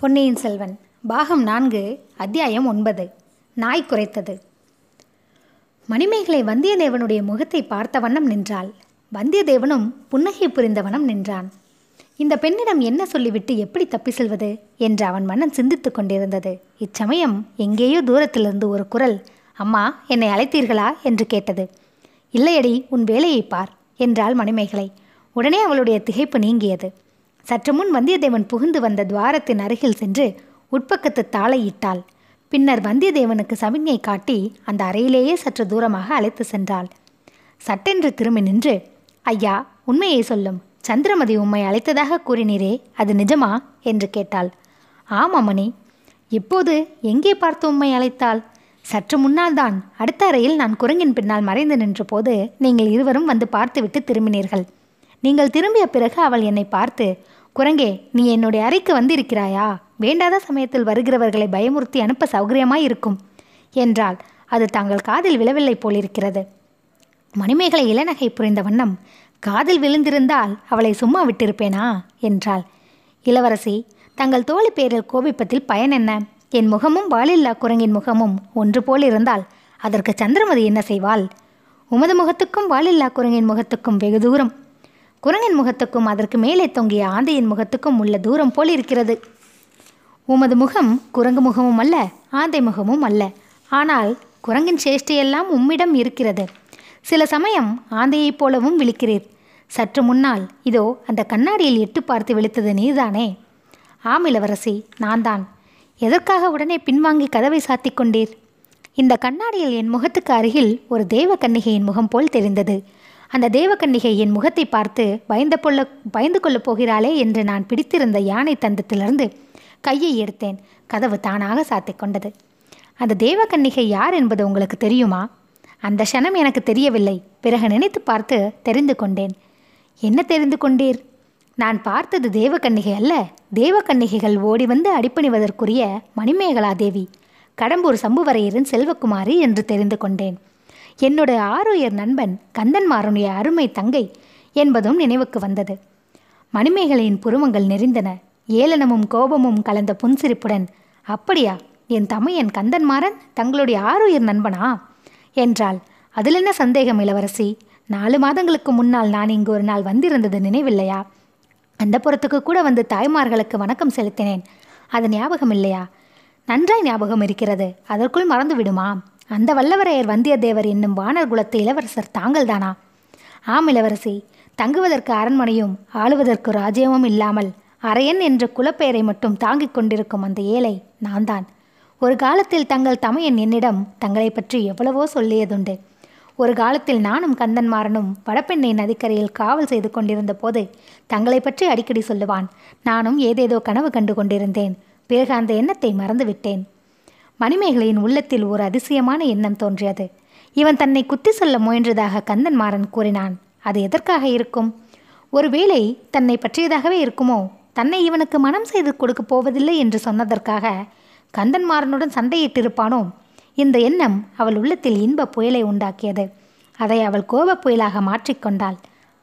பொன்னியின் செல்வன் பாகம் நான்கு அத்தியாயம் ஒன்பது நாய் குறைத்தது மணிமேகலை வந்தியத்தேவனுடைய முகத்தை பார்த்த வண்ணம் நின்றாள். வந்தியத்தேவனும் புன்னகை புரிந்த வண்ணம் நின்றான். இந்த பெண்ணிடம் என்ன சொல்லிவிட்டு எப்படி தப்பி செல்வது என்று அவன் மனம் சிந்தித்துக் கொண்டிருந்தது. இச்சமயம் எங்கேயோ தூரத்திலிருந்து ஒரு குரல் அம்மா என்னை அழைத்தீர்களா? என்று கேட்டது. இல்லையடி உன் வேலையை பார் என்றாள் மணிமேகலை. உடனே அவளுடைய திகைப்பு நீங்கியது. சற்று முன் வந்தியத்தேவன் புகுந்து வந்த துவாரத்தின் அருகில் சென்று உட்பக்கத்து தாளையிட்டாள். பின்னர் வந்தியத்தேவனுக்கு சமிஞ்ஞை காட்டி அந்த அறையிலேயே சற்று தூரமாக அழைத்து சென்றாள். சட்டென்று திரும்பி நின்று ஐயா உண்மையை சொல்லும். சந்திரமதி உம்மை அழைத்ததாக கூறினீரே அது நிஜமா? என்று கேட்டாள். ஆமாம் மணி எப்போது எங்கே பார்த்து உம்மை அழைத்தாள்? சற்று முன்னால் தான். அடுத்த அறையில் நான் குரங்கின் பின்னால் மறைந்து நின்ற போது நீங்கள் இருவரும் வந்து பார்த்துவிட்டு திரும்பினீர்கள். நீங்கள் திரும்பிய பிறகு அவள் என்னை பார்த்து குரங்கே நீ என்னுடைய அறைக்கு வந்திருக்கிறாயா? வேண்டாத சமயத்தில் வருகிறவர்களை பயமுறுத்தி அனுப்ப சௌகரியமாய் இருக்கும் என்றால் அது தாங்கள் காதில் விழவில்லை போலிருக்கிறது. மணிமேகலை இளநகை புரிந்த வண்ணம் காதில் விழுந்திருந்தால் அவளை சும்மா விட்டிருப்பேனா? என்றாள். இளவரசி தங்கள் தோழி பேரில் கோபிப்பதில் பயன் என்ன? என் முகமும் வாலில்லா குரங்கின் முகமும் ஒன்று போல் இருந்தால் அதற்கு சந்திரமதி என்ன செய்வாள்? உமது முகத்துக்கும் வாலில்லா குரங்கின் முகத்துக்கும் வெகு தூரம் குரங்கின் முகத்துக்கும் அதற்கு மேலே தொங்கிய ஆந்தையின் முகத்துக்கும் உள்ள தூரம் போல் இருக்கிறது உமது முகம் குரங்கு முகமும் அல்ல ஆந்தை முகமும் அல்ல. ஆனால் குரங்கின் சேஷ்டையெல்லாம் உம்மிடம் இருக்கிறது. சில சமயம் ஆந்தையைப் போலவும் விழிக்கிறீர். சற்று முன்னால் இதோ அந்த கண்ணாடியில் எட்டு பார்த்து விழித்தது நீதானே ஆம் இளவரசி நான் தான் எதற்காக உடனே பின்வாங்கி கதவை சாத்திக் கொண்டீர்? இந்த கண்ணாடியில் என் முகத்துக்கு அருகில் ஒரு தேவ கன்னிகையின் முகம் போல் தெரிந்தது. அந்த தேவக்கன்னிகை என் முகத்தை பார்த்து பயந்து கொள்ள பயந்து கொள்ளப் போகிறாளே என்று நான் பிடித்திருந்த யானை தந்தத்திலிருந்து கையை எடுத்தேன். கதவு தானாக சாத்திக் கொண்டது. அந்த தேவக்கன்னிகை யார் என்பது உங்களுக்கு தெரியுமா? அந்த க்ஷணம் எனக்கு தெரியவில்லை. பிறகு நினைத்து பார்த்து தெரிந்து கொண்டேன். என்ன தெரிந்து கொண்டீர்? நான் பார்த்தது தேவக்கன்னிகை அல்ல. தேவக்கன்னிகைகள் ஓடி வந்து அடிப்பணிவதற்குரிய மணிமேகலா தேவி கடம்பூர் சம்புவரையரின் செல்வகுமாரி என்று தெரிந்து கொண்டேன். என்னோட ஆருயர் நண்பன் கந்தன்மாரனுடைய அருமை தங்கை என்பதும் நினைவுக்கு வந்தது. மணிமேகலையின் புருவங்கள் நெறிந்தன ஏளனமும் கோபமும் கலந்த புன்சிரிப்புடன் அப்படியா என் தமையன் கந்தன்மாறன் தங்களுடைய ஆருயிர் நண்பனா? என்றாள். அதில் என்ன சந்தேகம் இளவரசி? நாலு மாதங்களுக்கு முன்னால் நான் இங்கு ஒரு நாள் வந்திருந்தது நினைவில்லையா? அந்த புறத்துக்கு கூட வந்து தாய்மார்களுக்கு வணக்கம் செலுத்தினேன். அது ஞாபகம் இல்லையா நன்றாய் ஞாபகம் இருக்கிறது. அதற்குள் மறந்து விடுமா அந்த வல்லவரையர் வந்தியத்தேவர் என்னும் வானர் குலத்து இளவரசர் தாங்கள்தானா? ஆம் இளவரசி தங்குவதற்கு அரண்மனையும் ஆளுவதற்கு ராஜ்யமும் இல்லாமல் அரையன் என்ற குலப்பெயரை மட்டும் தாங்கிக் கொண்டிருக்கும் அந்த ஏழை நான்தான். ஒரு காலத்தில் தங்கள் தமையன் என்னிடம் தங்களை பற்றி எவ்வளவோ சொல்லியதுண்டு. ஒரு காலத்தில் நானும் கந்தன்மாறனும் வடபெண்ணை நதிக்கரையில் காவல் செய்து கொண்டிருந்த போது தங்களை பற்றி அடிக்கடி சொல்லுவான். நானும் ஏதேதோ கனவு கண்டு கொண்டிருந்தேன். பிறகு அந்த எண்ணத்தை மறந்துவிட்டேன். மணிமேகலையின் உள்ளத்தில் ஒரு அதிசயமான எண்ணம் தோன்றியது. இவன் தன்னை குத்தி சொல்ல முயன்றதாக கந்தன்மாறன் கூறினான். அது எதற்காக இருக்கும்? ஒருவேளை தன்னை பற்றியதாகவே இருக்குமோ? தன்னை இவனுக்கு மனம் செய்து கொடுக்க போவதில்லை என்று சொன்னதற்காக கந்தன்மாறனுடன் சண்டையிட்டிருப்பானோ? இந்த எண்ணம் அவள் உள்ளத்தில் இன்ப புயலை உண்டாக்கியது. அதை அவள் கோபப் புயலாக மாற்றிக்கொண்டாள்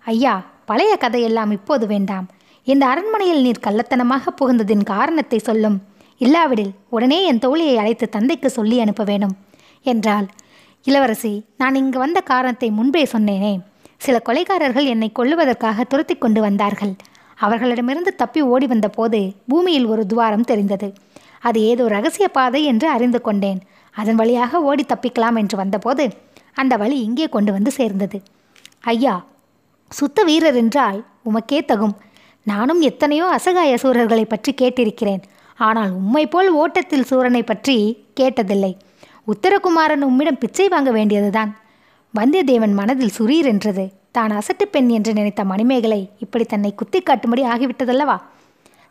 ஐயா பழைய கதையெல்லாம் இப்போது வேண்டாம். இந்த அரண்மனையில் நீர் கள்ளத்தனமாக புகுந்ததின் காரணத்தை சொல்லும். இல்லாவிடில் உடனே என் தோழியை அழைத்து தந்தைக்கு சொல்லி அனுப்ப வேணும் என்றாள். இளவரசி நான் இங்கு வந்த காரணத்தை முன்பே சொன்னேனே. சில கொலைகாரர்கள் என்னை கொல்லுவதற்காக துரத்தி கொண்டு வந்தார்கள். அவர்களிடமிருந்து தப்பி ஓடி வந்த போது பூமியில் ஒரு துவாரம் தெரிந்தது. அது ஏதோ ரகசிய பாதை என்று அறிந்து கொண்டேன். அதன் வழியாக ஓடி தப்பிக்கலாம் என்று வந்தபோது அந்த வழி இங்கே கொண்டு வந்து சேர்ந்தது. ஐயா சுத்த வீரர் என்றால் உமக்கே தகும். நானும் எத்தனையோ அசகாய சூரர்களை பற்றி கேட்டிருக்கிறேன். ஆனால் உம்மை போல் ஓட்டத்தில் சூரனை பற்றி கேட்டதில்லை. உத்தரகுமாரன் உம்மிடம் பிச்சை வாங்க வேண்டியதுதான். வந்தியத்தேவன் மனதில் சுரீர் என்றது. தான் அசட்டு பெண் என்று நினைத்த மணிமேகலை இப்படி தன்னை குத்தி காட்டும்படி ஆகிவிட்டதல்லவா?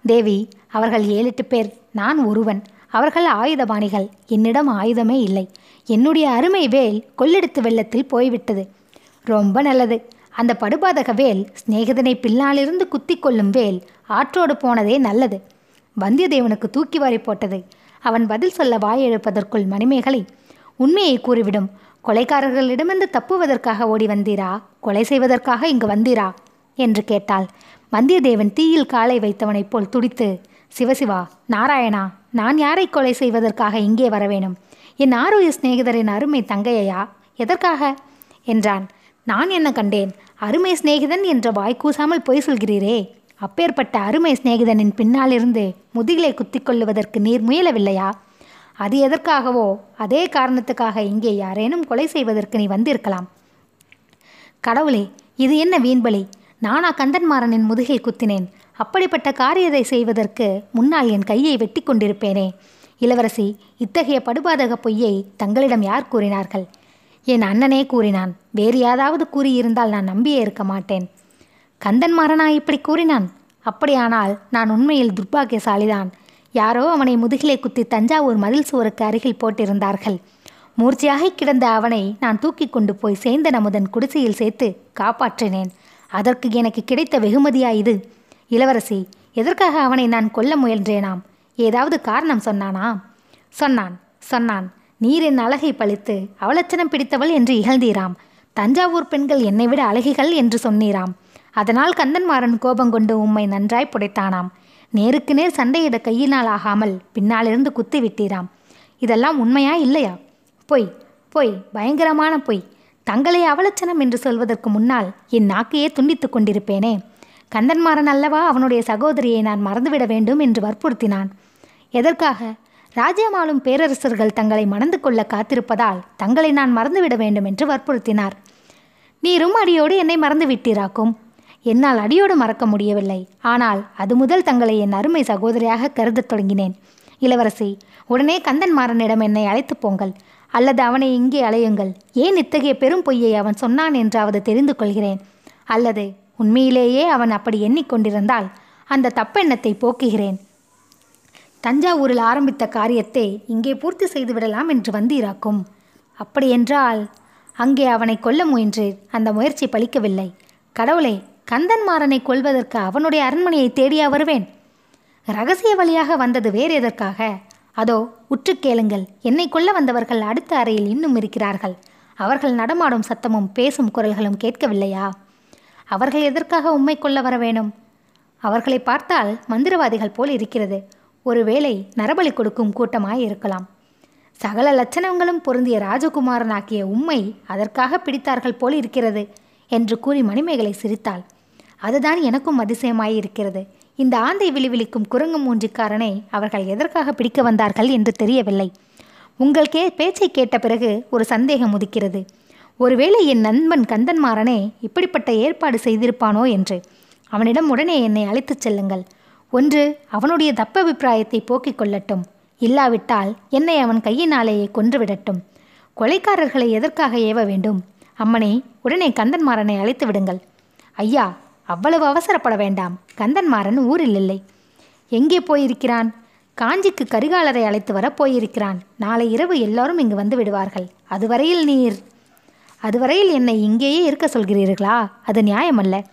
தேவி அவர்கள் ஏழெட்டு பேர் நான் ஒருவன். அவர்கள் ஆயுதபாணிகள். என்னிடம் ஆயுதமே இல்லை. என்னுடைய அருமை வேல் கொள்ளெடுத்து வெள்ளத்தில் போய்விட்டது. ரொம்ப நல்லது. அந்த படுபாதக வேல் சிநேகிதனை பின்னாலிருந்து குத்தி கொள்ளும் வேல் ஆற்றோடு போனதே நல்லது. வந்தியத்தேவனுக்கு தூக்கி வாரி போட்டது. அவன் பதில் சொல்ல வாயெழுப்பதற்குள் மணிமேகலை உண்மையை கூறிவிடும். கொலைக்காரர்களிடமிருந்து தப்புவதற்காக ஓடி வந்தீரா? கொலை செய்வதற்காக இங்கு வந்தீரா? என்று கேட்டாள். வந்தியத்தேவன் தீயில் காலை வைத்தவனைப் போல் துடித்து சிவசிவா நாராயணா நான் யாரை கொலை செய்வதற்காக இங்கே வர வேணும் என் ஆரோக்கிய சிநேகிதரின் அருமை தங்கையா எதற்காக? என்றான். நான் என்ன கண்டேன்? அருமை சிநேகிதன் என்ற வாய் கூசாமல் பொய் சொல்கிறீரே! அப்பேற்பட்ட அருமை சிநேகிதனின் பின்னாலிருந்து முதுகிலை குத்திக் கொள்ளுவதற்கு நீர் முயலவில்லையா? அது எதற்காகவோ அதே காரணத்துக்காக இங்கே யாரேனும் கொலை செய்வதற்கு நீ வந்திருக்கலாம். கடவுளே இது என்ன வீண்பலி? நானா கந்தன்மாறனின் முதுகில் குத்தினேன். அப்படிப்பட்ட காரியத்தை செய்வதற்கு முன்னால் என் கையை வெட்டி கொண்டிருப்பேனே. இளவரசி இத்தகைய படுபாதக பொய்யை தங்களிடம் யார் கூறினார்கள்? என் அண்ணனே கூறினான். வேறு யாராவது கூறியிருந்தால் நான் நம்பியே இருக்க மாட்டேன். கந்தன்மாறனா இப்படி கூறினான். அப்படியானால் நான் உண்மையில் துர்பாகியசாலிதான். யாரோ அவனை முதுகிலே குத்தி தஞ்சாவூர் மதில் சுவருக்கு அருகில் போட்டிருந்தார்கள். மூர்ச்சியாக கிடந்த அவனை நான் தூக்கி கொண்டு போய் சேந்தன் அமுதன் குடிசையில் சேர்த்து காப்பாற்றினேன். அதற்கு எனக்கு கிடைத்த வெகுமதியா இது? இளவரசி எதற்காக அவனை நான் கொல்ல முயன்றேனாம்? ஏதாவது காரணம் சொன்னானா? சொன்னான் சொன்னான். நீர் என் அழகை பழித்து அவலட்சணம் பிடித்தவள் என்று இகழ்ந்தீராம். தஞ்சாவூர் பெண்கள் என்னை விட அழகிகள் என்று சொன்னீராம். அதனால் கந்தன்மாறன் கோபம் கொண்டு உம்மை நன்றாய் புடைத்தானாம். நேருக்கு நேர் சண்டையிட கையினால் ஆகாமல் பின்னாலிருந்து குத்தி விட்டீராம் இதெல்லாம் உண்மையா இல்லையா? பொய் பொய் பயங்கரமான பொய். தங்களை அவலட்சணம் என்று சொல்வதற்கு முன்னால் என் நாக்கையே துண்டித்துக் கொண்டிருப்பேனே. கந்தன்மாறன் அல்லவா அவனுடைய சகோதரியை நான் மறந்துவிட வேண்டும் என்று வற்புறுத்தினான். எதற்காக? ராஜ்யமாளும் பேரரசர்கள் தங்களை மணந்து கொள்ள காத்திருப்பதால் தங்களை நான் மறந்துவிட வேண்டும் என்று வற்புறுத்தினார். நீரும் அடியோடு என்னை மறந்து விட்டீராக்கும் என்னால் அடியோடு மறக்க முடியவில்லை. ஆனால் அது முதல் தங்களை என் அருமை சகோதரியாக கருதத் தொடங்கினேன். இளவரசி உடனே கந்தன்மாறனிடம் என்னை அழைத்துப் போங்கள். அல்லது அவனை இங்கே அலையுங்கள். ஏன் இத்தகைய பெரும் பொய்யை அவன் சொன்னான் என்றாவது தெரிந்து கொள்கிறேன். அல்லது உண்மையிலேயே அவன் அப்படி எண்ணிக்கொண்டிருந்தால் அந்த தப்பெண்ணத்தை போக்குகிறேன். தஞ்சாவூரில் ஆரம்பித்த காரியத்தை இங்கே பூர்த்தி செய்துவிடலாம் என்று வந்தீராக்கும். அப்படியென்றால் அங்கே அவனை கொல்ல முயன்று அந்த முயற்சி பலிக்கவில்லை. கடவுளே கந்தன்மாறனை கொல்வதற்கு அவனுடைய அரண்மனையை தேடியா வருவேன். ரகசிய வழியாக வந்தது வேறு எதற்காக? அதோ உற்று கேளுங்கள். என்னை கொல்ல வந்தவர்கள் அடுத்த அறையில் இன்னும் இருக்கிறார்கள். அவர்கள் நடமாடும் சத்தமும் பேசும் குரல்களும் கேட்கவில்லையா? அவர்கள் எதற்காக உம்மை கொல்ல வர வேணும்? அவர்களை பார்த்தால் மந்திரவாதிகள் போல் இருக்கிறது. ஒருவேளை நரபலி கொடுக்கும் கூட்டமாய் இருக்கலாம். சகல லட்சணங்களும் பொருந்திய ராஜகுமாரனாக்கிய உம்மை அதற்காக பிடித்தார்கள் போல் இருக்கிறது என்று கூறி மணிமேகலை சிரித்தாள். அதுதான் எனக்கும் அதிசயமாயிருக்கிறது இந்த ஆந்தை விழிவிழிக்கும் குரங்கு மூஞ்சிக்காரனை அவர்கள் எதற்காக பிடிக்க வந்தார்கள் என்று தெரியவில்லை. உங்கள் கே பேச்சை கேட்ட பிறகு ஒரு சந்தேகம் உதிக்கிறது. ஒருவேளை என் நண்பன் கந்தன்மாறனே இப்படிப்பட்ட ஏற்பாடு செய்திருப்பானோ என்று. அவனிடம் உடனே என்னை அழைத்துச் செல்லுங்கள். ஒன்று அவனுடைய தப்பபிப்பிராயத்தை போக்கிக் கொள்ளட்டும். இல்லாவிட்டால் என்னை அவன் கையினாலேயே கொன்றுவிடட்டும். கொலைக்காரர்களை எதற்காக ஏவ வேண்டும்? அம்மனே உடனே கந்தன்மாறனை அழைத்து விடுங்கள் ஐயா அவ்வளவு அவசரப்பட வேண்டாம். கந்தன்மாறன் ஊரில் இல்லை. எங்கே போயிருக்கிறான்? காஞ்சிக்கு கரிகாலரை அழைத்து வர போயிருக்கிறான். நாளை இரவு எல்லாரும் இங்கு வந்து விடுவார்கள். அதுவரையில் நீர். அதுவரையில் என்னை இங்கேயே இருக்க சொல்கிறீர்களா? அது நியாயமல்ல.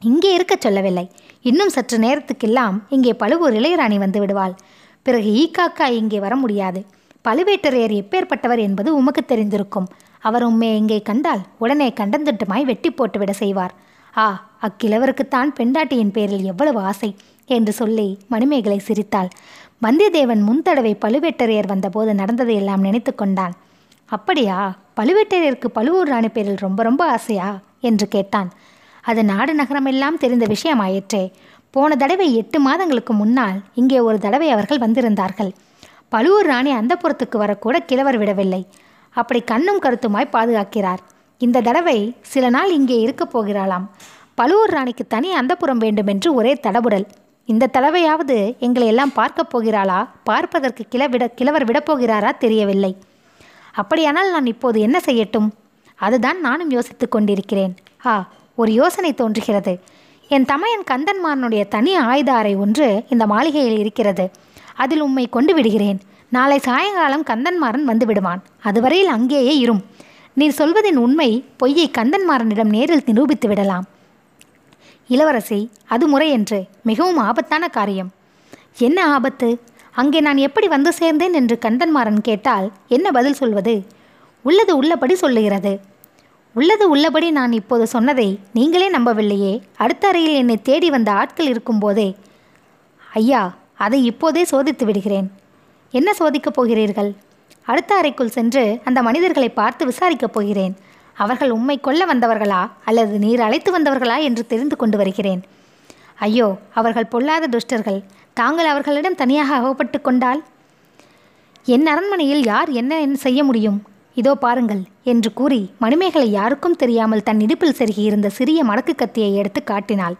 இங்கே இருக்கச் சொல்லவில்லை. இன்னும் சற்று நேரத்துக்கெல்லாம் இங்கே பழுவூர் இளையராணி வந்து விடுவாள். பிறகு ஈக்காக்கா இங்கே வர முடியாது. பழுவேட்டரையர் எப்பேற்பட்டவர் என்பது உமக்கு தெரிந்திருக்கும். அவர் உம்மை இங்கே கண்டால் உடனே கண்டந்திட்டுமாய் வெட்டி போட்டுவிட செய்வார். ஆ அக்கிழவருக்குத்தான் பெண்டாட்டியின் பேரில் எவ்வளவு ஆசை என்று சொல்லி மணிமேகலை சிரித்தாள். வந்தியத்தேவன் முன்தடவை பழுவேட்டரையர் வந்தபோது நடந்ததையெல்லாம் நினைத்து கொண்டான். அப்படியா? பழுவேட்டரையருக்கு பழுவூர் ராணி பேரில் ரொம்ப ரொம்ப ஆசையா? என்று கேட்டான். அது நாடு நகரமெல்லாம் தெரிந்த விஷயமாயிற்றே. போன தடவை எட்டு மாதங்களுக்கு முன்னால் இங்கே ஒரு தடவை அவர்கள் வந்திருந்தார்கள். பழுவூர் ராணி அந்த புறத்துக்கு வரக்கூட கிழவர் விடவில்லை. அப்படி கண்ணும் கருத்துமாய் பாதுகாக்கிறார். இந்த தடவை சில நாள் இங்கே இருக்கப் போகிறாளாம். பழுவூர் ராணிக்கு தனி அந்தப்புறம் வேண்டுமென்று ஒரே தடபுடல். இந்த தடவையாவது எங்களை எல்லாம் பார்க்கப் போகிறாளா? பார்ப்பதற்கு கிளவிட கிழவர் விடப்போகிறாரா தெரியவில்லை. அப்படியானால் நான் இப்போது என்ன செய்யட்டும்? அதுதான் நானும் யோசித்துக் கொண்டிருக்கிறேன். ஆ ஒரு யோசனை தோன்றுகிறது. என் தமையன் கந்தன்மாரனுடைய தனி ஆயுத அறை ஒன்று இந்த மாளிகையில் இருக்கிறது. அதில் உம்மை கொண்டு விடுகிறேன். நாளை சாயங்காலம் கந்தன்மாறன் வந்து விடுவான். அதுவரையில் அங்கேயே இரும். நீர் சொல்வதின் உண்மை பொய்யை கந்தன்மாறனிடம் நேரில் நிரூபித்து விடலாம். இளவரசி அது முறையன்று மிகவும் ஆபத்தான காரியம். என்ன ஆபத்து? அங்கே நான் எப்படி வந்து சேர்ந்தேன் என்று கந்தன்மாறன் கேட்டால் என்ன பதில் சொல்வது? உள்ளது உள்ளபடி சொல்லுகிறது. உள்ளது உள்ளபடி நான் இப்போது சொன்னதை நீங்களே நம்பவில்லையே. அடுத்த அறையில் என்னை தேடி வந்த ஆட்கள் இருக்கும்போதே. ஐயா அதை இப்போதே சோதித்து விடுகிறேன். என்ன சோதிக்கப் போகிறீர்கள்? அடுத்த அறைக்குள் சென்று அந்த மனிதர்களை பார்த்து விசாரிக்கப் போகிறேன். அவர்கள் உம்மை கொல்ல வந்தவர்களா அல்லது நீர் அழைத்து வந்தவர்களா என்று தெரிந்து கொண்டு வருகிறேன். ஐயோ அவர்கள் பொல்லாத துஷ்டர்கள். தாங்கள் அவர்களிடம் தனியாக அகப்பட்டு கொண்டால்? என் அரண்மனையில் யார் என்ன செய்ய முடியும்? இதோ பாருங்கள் என்று கூறி மணிமேகலை யாருக்கும் தெரியாமல் தன் இடுப்பில் செருகியிருந்த சிறிய மடக்கு கத்தியை எடுத்து காட்டினாள்.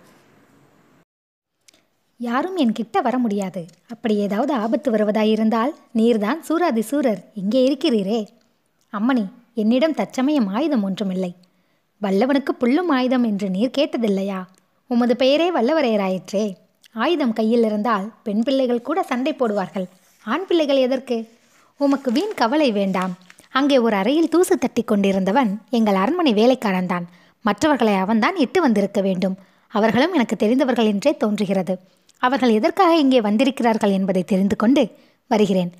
யாரும் என் கிட்ட வர முடியாது. அப்படி ஏதாவது ஆபத்து வருவதாயிருந்தால் நீர்தான் சூராதி சூரர். இங்கே இருக்கிறீரே. அம்மணி என்னிடம் தற்சமயம் ஆயுதம் ஒன்றுமில்லை. வல்லவனுக்கு புல்லும் ஆயுதம் என்று நீர் கேட்டதில்லையா? உமது பெயரே வல்லவரையராயிற்றே. ஆயுதம் கையில் இருந்தால் பெண் பிள்ளைகள் கூட சண்டை போடுவார்கள். ஆண் பிள்ளைகள் எதற்கு? உமக்கு வீண் கவலை வேண்டாம். அங்கே ஒரு அறையில் தூசு தட்டி கொண்டிருந்தவன் எங்கள் அரண்மனை வேலைக்காரன்தான் மற்றவர்களை அவன்தான் இட்டு வந்திருக்க வேண்டும். அவர்களும் எனக்கு தெரிந்தவர்கள் என்றே தோன்றுகிறது. அவர்கள் எதற்காக இங்கே வந்திருக்கிறார்கள் என்பதை தெரிந்து கொண்டு வருகிறேன்.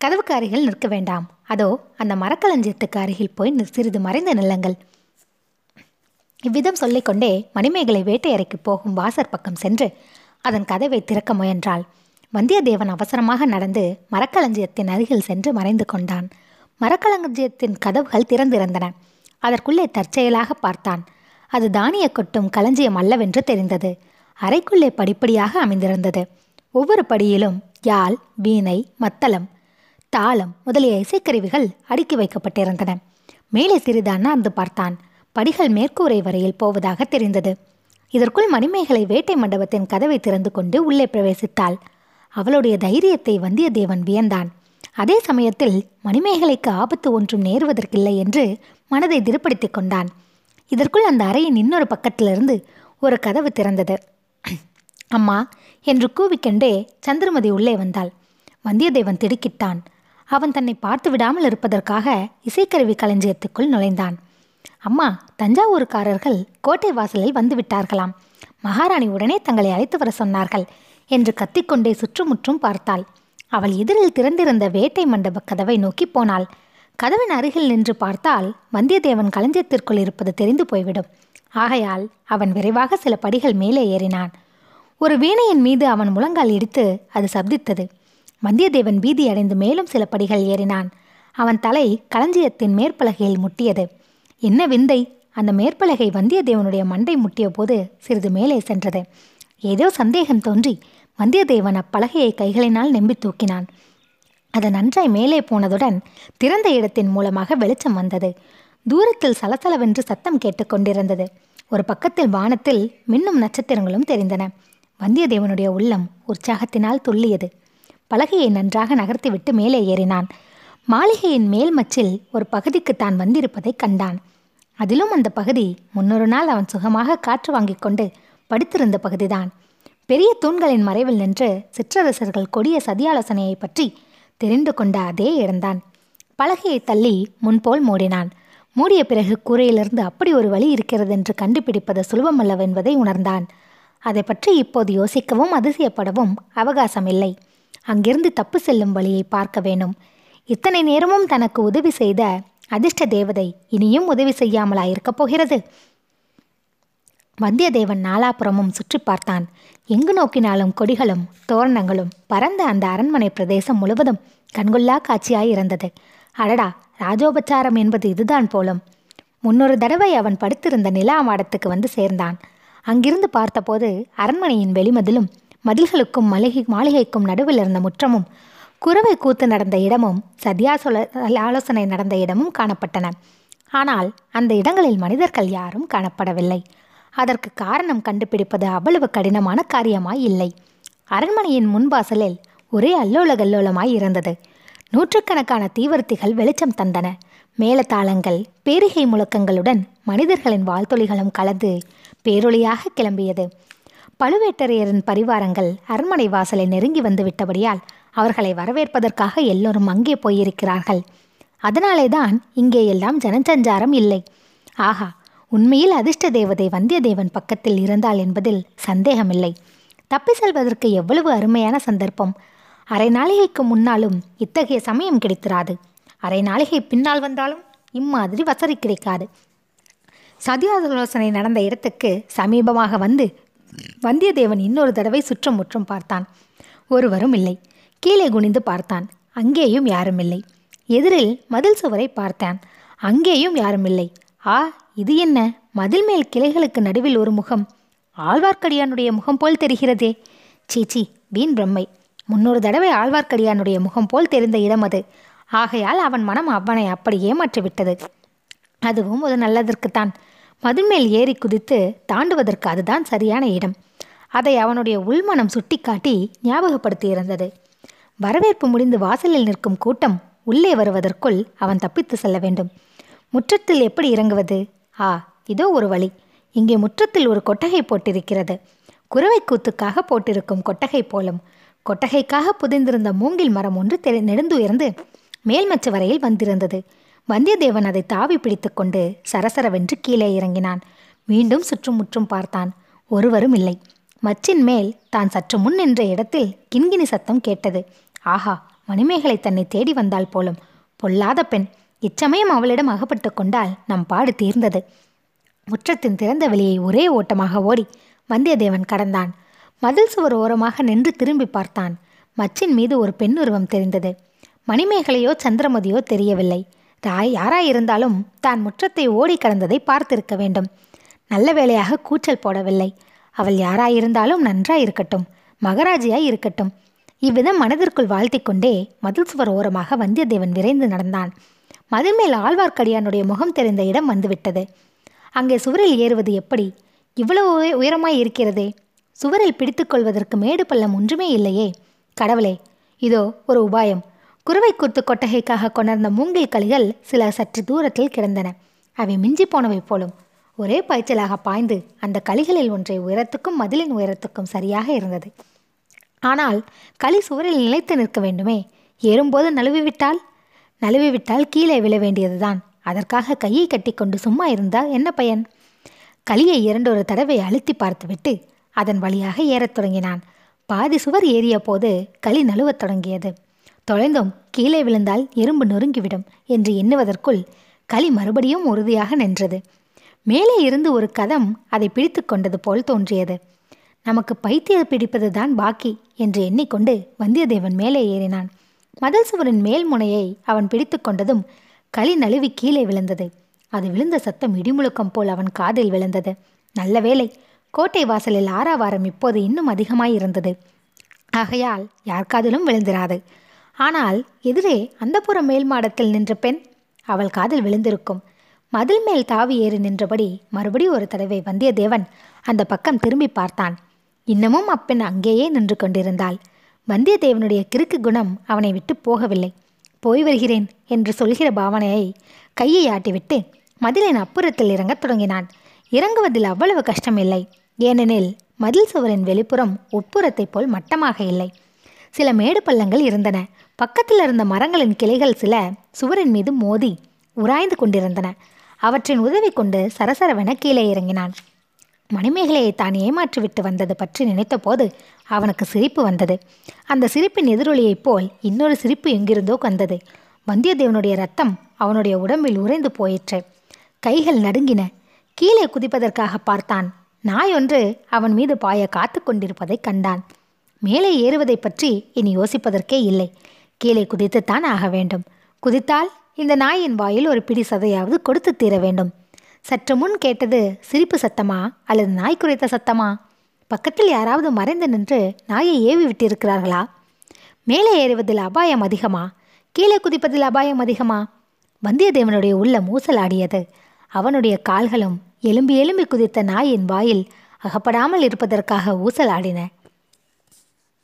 கதவுக்கு அருகில் நிற்க வேண்டாம். அதோ அந்த மரக்களஞ்சியத்துக்கு அருகில் போய் சிறிது மறைந்து நில்லுங்கள் இவ்விதம் சொல்லிக்கொண்டே மணிமேகலை வேட்டையறைக்கு போகும் வாசற் பக்கம் சென்று அதன் கதவை திறக்க முயன்றாள். வந்தியத்தேவன் அவசரமாக நடந்து மரக்களஞ்சியத்தின் அருகில் சென்று மறைந்து கொண்டான். மரக்களஞ்சியத்தின் கதவுகள் திறந்திருந்தன. அதற்குள்ளே தற்செயலாக பார்த்தான். அது தானிய கொட்டும் களஞ்சியம் அல்லவென்று தெரிந்தது. அறைக்குள்ளே படிப்படியாக அமைந்திருந்தது. ஒவ்வொரு படியிலும் யாழ் வீணை மத்தளம் தாளம் முதலிய இசைக்கருவிகள் அடுக்கி வைக்கப்பட்டிருந்தன. மேலே சிறிது அண்ணாந்து பார்த்தான். படிகள் மேற்கூரை வரையில் போவதாக தெரிந்தது. இதற்குள் மணிமேகலை வேட்டை மண்டபத்தின் கதவை திறந்து கொண்டு உள்ளே பிரவேசித்தாள். அவளுடைய தைரியத்தை வந்தியத்தேவன் வியந்தான். அதே சமயத்தில் மணிமேகலைக்கு ஆபத்து ஒன்றும் நேருவதற்கில்லை என்று மனதை திருப்படுத்திக் கொண்டான். இதற்குள் அந்த அறையின் இன்னொரு பக்கத்திலிருந்து ஒரு கதவு திறந்தது. அம்மா என்று கூவிக்கொண்டே சந்திரமதி உள்ளே வந்தாள். வந்தியத்தேவன் திடுக்கிட்டான். அவன் தன்னை பார்த்து விடாமல் இருப்பதற்காக இசைக்கருவி களஞ்சியத்துக்குள் நுழைந்தான். அம்மா தஞ்சாவூர்காரர்கள் கோட்டை வாசலில் வந்து விட்டார்களாம் மகாராணி உடனே தங்களை அழைத்து வர சொன்னார்கள் என்று கத்திக்கொண்டே சுற்றுமுற்றும் பார்த்தாள். அவள் எதிரில் திறந்திருந்த வேட்டை மண்டப கதவை நோக்கி போனாள். கதவின் அருகில் நின்று பார்த்தால் வந்தியத்தேவன் களஞ்சியத்திற்குள் இருப்பது தெரிந்து போய்விடும். ஆகையால் அவன் விரைவாக சில படிகள் மேலே ஏறினான். ஒரு வீணையின் மீது அவன் முழங்கால் இடித்து அது சப்தித்தது. வந்தியத்தேவன் பீதி அடைந்து மேலும் சில படிகள் ஏறினான். அவன் தலை களஞ்சியத்தின் மேற்பலகையில் முட்டியது. என்ன விந்தை? அந்த மேற்பலகை வந்தியத்தேவனுடைய மண்டை முட்டிய போது சிறிது மேலே சென்றது. ஏதோ சந்தேகம் தோன்றி வந்தியத்தேவன் அப்பலகையை கைகளினால் நெம்பி தூக்கினான். அது நன்றாய் மேலே போனதுடன் திறந்த இடத்தின் மூலமாக வெளிச்சம் வந்தது. தூரத்தில் சலசலவென்று சத்தம் கேட்டுக்கொண்டிருந்தது ஒரு பக்கத்தில் வானத்தில் மின்னும் நட்சத்திரங்களும் தெரிந்தன. வந்தியத்தேவனுடைய உள்ளம் உற்சாகத்தினால் துள்ளியது. பலகையை நன்றாக நகர்த்திவிட்டு மேலே ஏறினான். மாளிகையின் மேல் மச்சில் ஒரு பகுதிக்கு தான் வந்திருப்பதை கண்டான். அதிலும் அந்த பகுதி முன்னொரு நாள் அவன் சுகமாக காற்று வாங்கிக் கொண்டு படுத்திருந்த பகுதிதான். பெரிய தூண்களின் மறைவில் நின்று சிற்றரசர்கள் கொடிய சதியாலோசனையை பற்றி தெரிந்து கொண்ட அதே இடந்தான் பலகையை தள்ளி முன்போல் மூடினான். மூடிய பிறகு கூரையிலிருந்து அப்படி ஒரு வழி இருக்கிறது என்று கண்டுபிடிப்பது சுலபமல்லவென்பதை உணர்ந்தான். அதை பற்றி இப்போது யோசிக்கவும் அதிசயப்படவும் அவகாசம் இல்லை அங்கிருந்து தப்பு செல்லும் வழியை பார்க்க வேணும். இத்தனை நேரமும் தனக்கு உதவி செய்த அதிர்ஷ்ட தேவதை இனியும் உதவி செய்யாமலா இருக்கப் போகிறது? வந்தியத்தேவன் நாலாபுறமும் சுற்றி பார்த்தான். எங்கு நோக்கினாலும் கொடிகளும் தோரணங்களும் பரந்த அந்த அரண்மனை பிரதேசம் முழுவதும் கண்கொள்ளா காட்சியாய் இருந்தது. அடடா ராஜோபச்சாரம் என்பது இதுதான் போலும். முன்னொரு தடவை அவன் படுத்திருந்த நிலா மாடத்துக்கு வந்து சேர்ந்தான். அங்கிருந்து பார்த்தபோது அரண்மனையின் வெளிமதிலும் மதில்களுக்கும் மளிகை மாளிகைக்கும் நடுவில் இருந்த முற்றமும் குறவை கூத்து நடந்த இடமும் சதியாசோல ஆலோசனை நடந்த இடமும் காணப்பட்டன. ஆனால் அந்த இடங்களில் மனிதர்கள் யாரும் காணப்படவில்லை. அதற்கு காரணம் கண்டுபிடிப்பது அவ்வளவு கடினமான காரியமாய் இல்லை. அரண்மனையின் முன்வாசலில் ஒரே அல்லோல கல்லோலமாய் இருந்தது. நூற்றுக்கணக்கான தீவர்த்திகள் வெளிச்சம் தந்தன. மேளதாளங்கள் பேரிகை முழக்கங்களுடன் மனிதர்களின் வாழ்த்தொலிகளும் கலந்து பேரொளியாக கிளம்பியது. பழுவேட்டரையரின் பரிவாரங்கள் அரண்மனை வாசலை நெருங்கி வந்து விட்டபடியால் அவர்களை வரவேற்பதற்காக எல்லோரும் அங்கே போயிருக்கிறார்கள். அதனாலே தான் இங்கே எல்லாம் ஜனசஞ்சாரம் இல்லை. ஆஹா உண்மையில் அதிர்ஷ்ட தேவதை வந்தியத்தேவன் பக்கத்தில் இருந்தாள் என்பதில் சந்தேகமில்லை. தப்பி செல்வதற்கு எவ்வளவு அருமையான சந்தர்ப்பம். அரை நாளிகைக்கு முன்னாலும் இத்தகைய சமயம் கிடைத்திராது. அரை நாளிகை பின்னால் வந்தாலும் இம்மாதிரி வசதி கிடைக்காது. சதியாலோசனை நடந்த இடத்துக்கு சமீபமாக வந்து வந்தியத்தேவன் இன்னொரு தடவை சுற்றம் முற்றும் பார்த்தான். ஒருவரும் இல்லை. கீழே குனிந்து பார்த்தான். அங்கேயும் யாரும் இல்லை. எதிரில் மதில் சுவரை பார்த்தான். அங்கேயும் யாரும் இல்லை. ஆ இது என்ன? மதில் மேல் கிளைகளுக்கு நடுவில் ஒரு முகம். ஆழ்வார்க்கடியானுடைய முகம் போல் தெரிகிறதே. சீச்சி வீண் பிரம்மை. முன்னொரு தடவை ஆழ்வார்க்கடியானுடைய முகம் போல் தெரிந்த இடம் அது. ஆகையால் அவன் மனம் அவனை அப்படி ஏமாற்றிவிட்டது அதுவும் ஒரு நல்லதற்குத்தான். மதுமேல் ஏறி குதித்து தாண்டுவதற்கு அதுதான் சரியான இடம். அதை அவனுடைய உள்மனம் சுட்டிக்காட்டி ஞாபகப்படுத்தியிருந்தது. வரவேற்பு முடிந்து வாசலில் நிற்கும் கூட்டம் உள்ளே வருவதற்குள் அவன் தப்பித்து செல்ல வேண்டும். முற்றத்தில் எப்படி இறங்குவது? ஆ இதோ ஒரு வழி. இங்கே முற்றத்தில் ஒரு கொட்டகை போட்டிருக்கிறது. குறவை கூத்துக்காக போட்டிருக்கும் கொட்டகை போலும். கொட்டகைக்காக புதைந்திருந்த மூங்கில் மரம் ஒன்று தெரி நெடுந்துயர்ந்து மேல்மச்ச வரையில் வந்திருந்தது. வந்தியத்தேவன் அதை தாவி பிடித்துக்கொண்டு சரசரவென்று கீழே இறங்கினான். மீண்டும் சுற்றும் முற்றும் பார்த்தான். ஒருவரும் இல்லை. மச்சின் மேல் தான் சற்று முன் நின்ற இடத்தில் கிண்கிணி சத்தம் கேட்டது. ஆஹா மணிமேகலை தன்னை தேடி வந்தால் போலும். பொல்லாத பெண். இச்சமயம் அவளிடம் அகப்பட்டு கொண்டால் நம் பாடு தீர்ந்தது. முற்றத்தின் திறந்த வெளியை ஒரே ஓட்டமாக ஓடி வந்தியத்தேவன் கடந்தான். மதில் சுவர் ஓரமாக நின்று திரும்பி பார்த்தான். மச்சின் மீது ஒரு பெண் உருவம் தெரிந்தது. மணிமேகலையோ சந்திரமதியோ தெரியவில்லை. ராய் யாராயிருந்தாலும் தான் முற்றத்தை ஓடி கடந்ததை பார்த்திருக்க வேண்டும். நல்ல வேளையாக கூச்சல் போடவில்லை. அவள் யாராயிருந்தாலும் நன்றாயிருக்கட்டும் மகராஜியாய் இருக்கட்டும் இவ்விதம் மனதிற்குள் வாழ்த்தி கொண்டே மதில் சுவர் ஓரமாக வந்தியத்தேவன் விரைந்து நடந்தான். மதில் மேல் ஆழ்வார்க்கடியானுடைய முகம் தெரிந்த இடம் வந்துவிட்டது. அங்கே சுவரில் ஏறுவது எப்படி? இவ்வளவு உயரமாய் இருக்கிறதே சுவரில் பிடித்துக்கொள்வதற்கு மேடு பள்ளம் ஒன்றுமே இல்லையே. கடவுளே இதோ ஒரு உபாயம். குறுவை கூத்து கொட்டகைக்காக கொணர்ந்த மூங்கில் களிகள் சில சற்று தூரத்தில் கிடந்தன. அவை மிஞ்சி போனவை போலும். ஒரே பாய்ச்சலாக பாய்ந்து அந்த களிகளில் ஒன்றை உயரத்துக்கும் மதிலின் உயரத்துக்கும் சரியாக இருந்தது. ஆனால் களி சுவரில் நிலைத்து நிற்க வேண்டுமே? ஏறும்போது நழுவி விட்டால் நழுவி விட்டால் கீழே விழ வேண்டியதுதான். அதற்காக கையை கட்டிக்கொண்டு சும்மா இருந்தால் என்ன பயன்? களியை இரண்டொரு தடவை அழுத்தி பார்த்துவிட்டு அதன் வழியாக ஏறத் தொடங்கினான். பாதி சுவர் ஏறிய போது களி நழுவத் தொடங்கியது. தொலைந்தும். கீழே விழுந்தால் எறும்பு நொறுங்கிவிடும் என்று எண்ணுவதற்குள் களி மறுபடியும் உறுதியாக நின்றது. மேலே இருந்து ஒரு கதம் அதை பிடித்து கொண்டது போல் தோன்றியது. நமக்கு பைத்தியம் பிடிப்பது தான் பாக்கி என்று எண்ணிக்கொண்டு வந்தியத்தேவன் மேலே ஏறினான். மதில் சுவரின் மேல் முனையை அவன் பிடித்து கொண்டதும் களி நழுவி கீழே விழுந்தது. அது விழுந்த சத்தம் இடிமுழுக்கம் போல் அவன் காதில் விழுந்தது. நல்ல வேளை கோட்டை வாசலில் ஆறாவாரம் இப்போது இன்னும் அதிகமாயிருந்தது. ஆகையால் யார் காதிலும் விழுந்திராது. ஆனால் எதிரே அந்தப்புற மேல் மாடத்தில் நின்ற பெண் அவள் காதில் விழுந்திருக்கும். மதில் மேல் தாவி ஏறி நின்றபடி மறுபடி ஒரு தடவை வந்தியத்தேவன் அந்த பக்கம் திரும்பி பார்த்தான். இன்னமும் அப்பெண் அங்கேயே நின்று கொண்டிருந்தாள். வந்தியத்தேவனுடைய கிறுக்கு குணம் அவனை விட்டு போகவில்லை. போய் வருகிறேன் என்று சொல்கிற பாவனையை கையை ஆட்டிவிட்டு மதிலின் அப்புறத்தில் இறங்கத் தொடங்கினான். இறங்குவதில் அவ்வளவு கஷ்டமில்லை. ஏனெனில் மதில் சுவரின் வெளிப்புறம் உட்புறத்தைப் போல் மட்டமாக இல்லை. சில மேடு பள்ளங்கள் இருந்தன. பக்கத்தில் இருந்த மரங்களின் கிளைகள் சில சுவரின் மீது மோதி உராய்ந்து கொண்டிருந்தன. அவற்றின் உதவி கொண்டு சரசரவென கீழே இறங்கினான். மணிமேகலையை தான் ஏமாற்றிவிட்டு வந்தது பற்றி நினைத்தபோது அவனுக்கு சிரிப்பு வந்தது. அந்த சிரிப்பின் எதிரொலியைப் போல் இன்னொரு சிரிப்பு எங்கிருந்தோ வந்தது. வந்தியத்தேவனுடைய ரத்தம் அவனுடைய உடம்பில் உறைந்து போயிற்று. கைகள் நடுங்கின. கீழே குதிப்பதற்காக பார்த்தான். நாய் ஒன்று அவன் மீது பாய காத்து கொண்டிருப்பதைக் கண்டான். மேலே ஏறுவதை பற்றி இனி யோசிப்பதற்கே இல்லை. கீழே குதித்துத்தான் ஆக வேண்டும். குதித்தால் இந்த நாயின் வாயில் ஒரு பிடி சதையாவது கொடுத்து தீர வேண்டும். சற்று முன் கேட்டது சிரிப்பு சத்தமா அல்லது நாய் குறைத்த சத்தமா? பக்கத்தில் யாராவது மறைந்து நின்று நாயை ஏவி விட்டிருக்கிறார்களா? மேலே ஏறுவதில் அபாயம் அதிகமா? கீழே குதிப்பதில் அபாயம் அதிகமா? வந்தியத்தேவனுடைய உள்ள மூசலாடியது அவனுடைய கால்களும் எலும்பி எலும்பி குதித்த நாயின் வாயில் அகப்படாமல் இருப்பதற்காக ஊசலாடின.